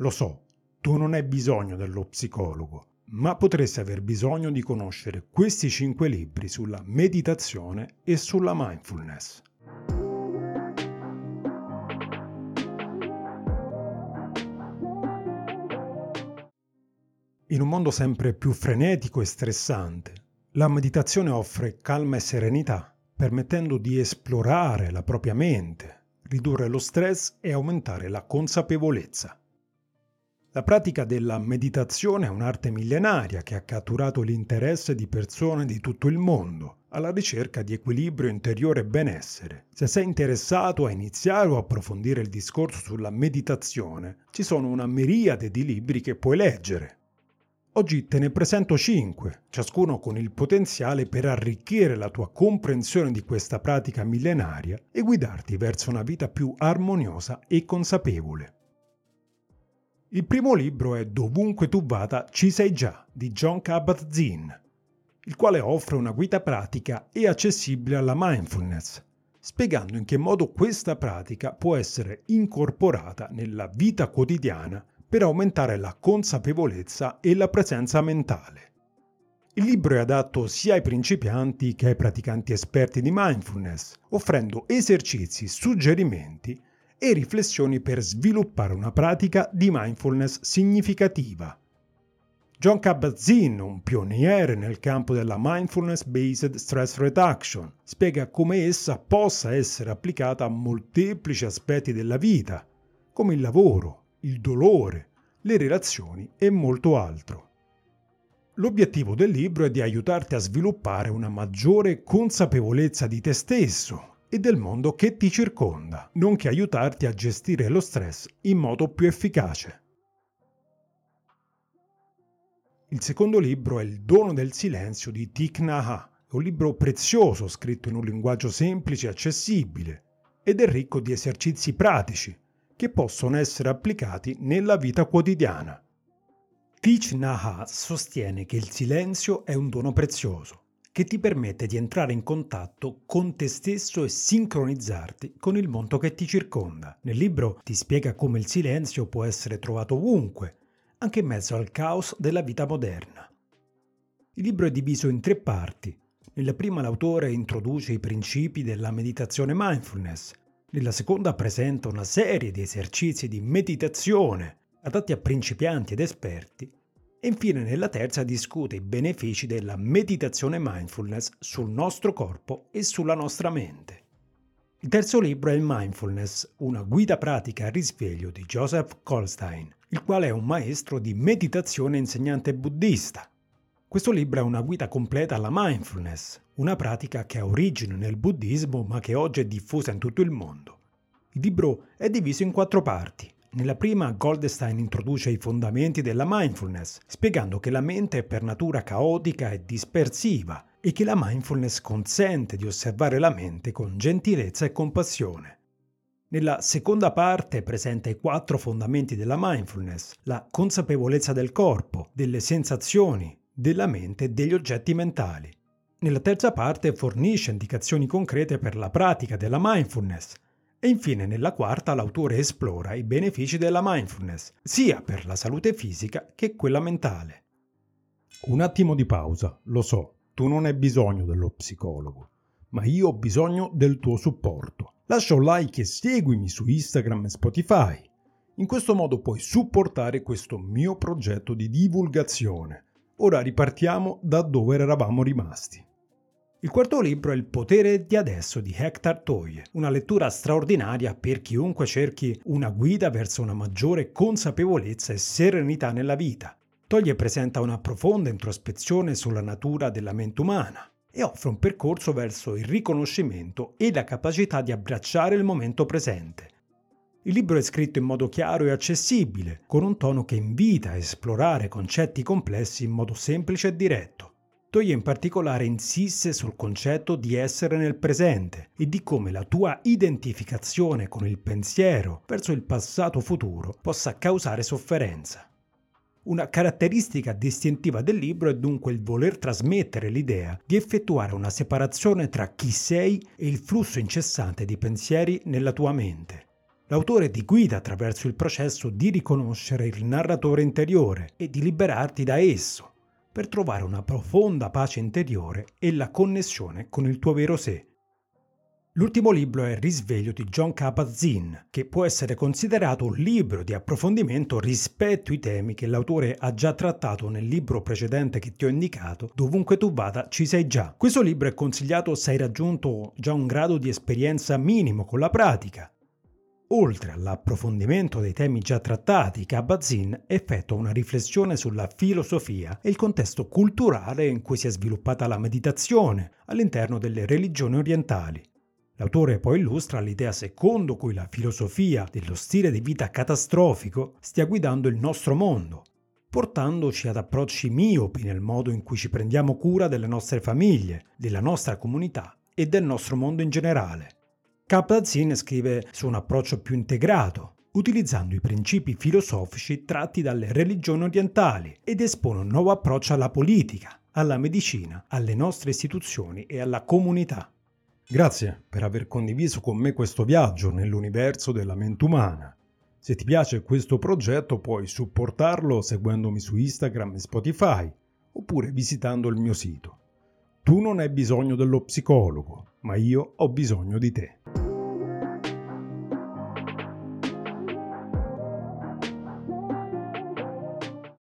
Lo so, tu non hai bisogno dello psicologo, ma potresti aver bisogno di conoscere questi cinque libri sulla meditazione e sulla mindfulness. In un mondo sempre più frenetico e stressante, la meditazione offre calma e serenità, permettendo di esplorare la propria mente, ridurre lo stress e aumentare la consapevolezza. La pratica della meditazione è un'arte millenaria che ha catturato l'interesse di persone di tutto il mondo alla ricerca di equilibrio interiore e benessere. Se sei interessato a iniziare o approfondire il discorso sulla meditazione, ci sono una miriade di libri che puoi leggere. Oggi te ne presento 5, ciascuno con il potenziale per arricchire la tua comprensione di questa pratica millenaria e guidarti verso una vita più armoniosa e consapevole. Il primo libro è Dovunque tu vada ci sei già di John Kabat-Zinn, il quale offre una guida pratica e accessibile alla mindfulness, spiegando in che modo questa pratica può essere incorporata nella vita quotidiana per aumentare la consapevolezza e la presenza mentale. Il libro è adatto sia ai principianti che ai praticanti esperti di mindfulness, offrendo esercizi, suggerimenti e riflessioni per sviluppare una pratica di mindfulness significativa. John Kabat-Zinn, un pioniere nel campo della mindfulness-based stress reduction, spiega come essa possa essere applicata a molteplici aspetti della vita, come il lavoro, il dolore, le relazioni e molto altro. L'obiettivo del libro è di aiutarti a sviluppare una maggiore consapevolezza di te stesso e del mondo che ti circonda, nonché aiutarti a gestire lo stress in modo più efficace. Il secondo libro è Il dono del silenzio di Thich Nhat Hanh, un libro prezioso scritto in un linguaggio semplice e accessibile ed è ricco di esercizi pratici che possono essere applicati nella vita quotidiana. Thich Nhat Hanh sostiene che il silenzio è un dono prezioso che ti permette di entrare in contatto con te stesso e sincronizzarti con il mondo che ti circonda. Nel libro ti spiega come il silenzio può essere trovato ovunque, anche in mezzo al caos della vita moderna. Il libro è diviso in tre parti. Nella prima l'autore introduce i principi della meditazione mindfulness, nella seconda presenta una serie di esercizi di meditazione adatti a principianti ed esperti e infine nella terza discute i benefici della meditazione mindfulness sul nostro corpo e sulla nostra mente. Il terzo libro è Mindfulness, una guida pratica al risveglio di Joseph Goldstein, il quale è un maestro di meditazione e insegnante buddista. Questo libro è una guida completa alla mindfulness, una pratica che ha origine nel buddismo ma che oggi è diffusa in tutto il mondo. Il libro è diviso in quattro parti. Nella prima Goldstein introduce i fondamenti della mindfulness, spiegando che la mente è per natura caotica e dispersiva e che la mindfulness consente di osservare la mente con gentilezza e compassione. Nella seconda parte presenta i quattro fondamenti della mindfulness, la consapevolezza del corpo, delle sensazioni, della mente e degli oggetti mentali. Nella terza parte fornisce indicazioni concrete per la pratica della mindfulness, e infine nella quarta l'autore esplora i benefici della mindfulness, sia per la salute fisica che quella mentale. Un attimo di pausa, lo so, tu non hai bisogno dello psicologo, ma io ho bisogno del tuo supporto. Lascia un like e seguimi su Instagram e Spotify. In questo modo puoi supportare questo mio progetto di divulgazione. Ora ripartiamo da dove eravamo rimasti. Il quarto libro è Il potere di adesso di Hector Toye, una lettura straordinaria per chiunque cerchi una guida verso una maggiore consapevolezza e serenità nella vita. Toye presenta una profonda introspezione sulla natura della mente umana e offre un percorso verso il riconoscimento e la capacità di abbracciare il momento presente. Il libro è scritto in modo chiaro e accessibile, con un tono che invita a esplorare concetti complessi in modo semplice e diretto. Toye in particolare insiste sul concetto di essere nel presente e di come la tua identificazione con il pensiero verso il passato futuro possa causare sofferenza. Una caratteristica distintiva del libro è dunque il voler trasmettere l'idea di effettuare una separazione tra chi sei e il flusso incessante di pensieri nella tua mente. L'autore ti guida attraverso il processo di riconoscere il narratore interiore e di liberarti da esso, per trovare una profonda pace interiore e la connessione con il tuo vero sé. L'ultimo libro è Risveglio di John Kabat-Zinn, che può essere considerato un libro di approfondimento rispetto ai temi che l'autore ha già trattato nel libro precedente che ti ho indicato, Dovunque tu vada ci sei già. Questo libro è consigliato se hai raggiunto già un grado di esperienza minimo con la pratica. Oltre all'approfondimento dei temi già trattati, Kabat-Zinn effettua una riflessione sulla filosofia e il contesto culturale in cui si è sviluppata la meditazione all'interno delle religioni orientali. L'autore poi illustra l'idea secondo cui la filosofia dello stile di vita catastrofico stia guidando il nostro mondo, portandoci ad approcci miopi nel modo in cui ci prendiamo cura delle nostre famiglie, della nostra comunità e del nostro mondo in generale. Kaplan-Zinn scrive su un approccio più integrato, utilizzando i principi filosofici tratti dalle religioni orientali ed espone un nuovo approccio alla politica, alla medicina, alle nostre istituzioni e alla comunità. Grazie per aver condiviso con me questo viaggio nell'universo della mente umana. Se ti piace questo progetto puoi supportarlo seguendomi su Instagram e Spotify oppure visitando il mio sito. Tu non hai bisogno dello psicologo, ma io ho bisogno di te.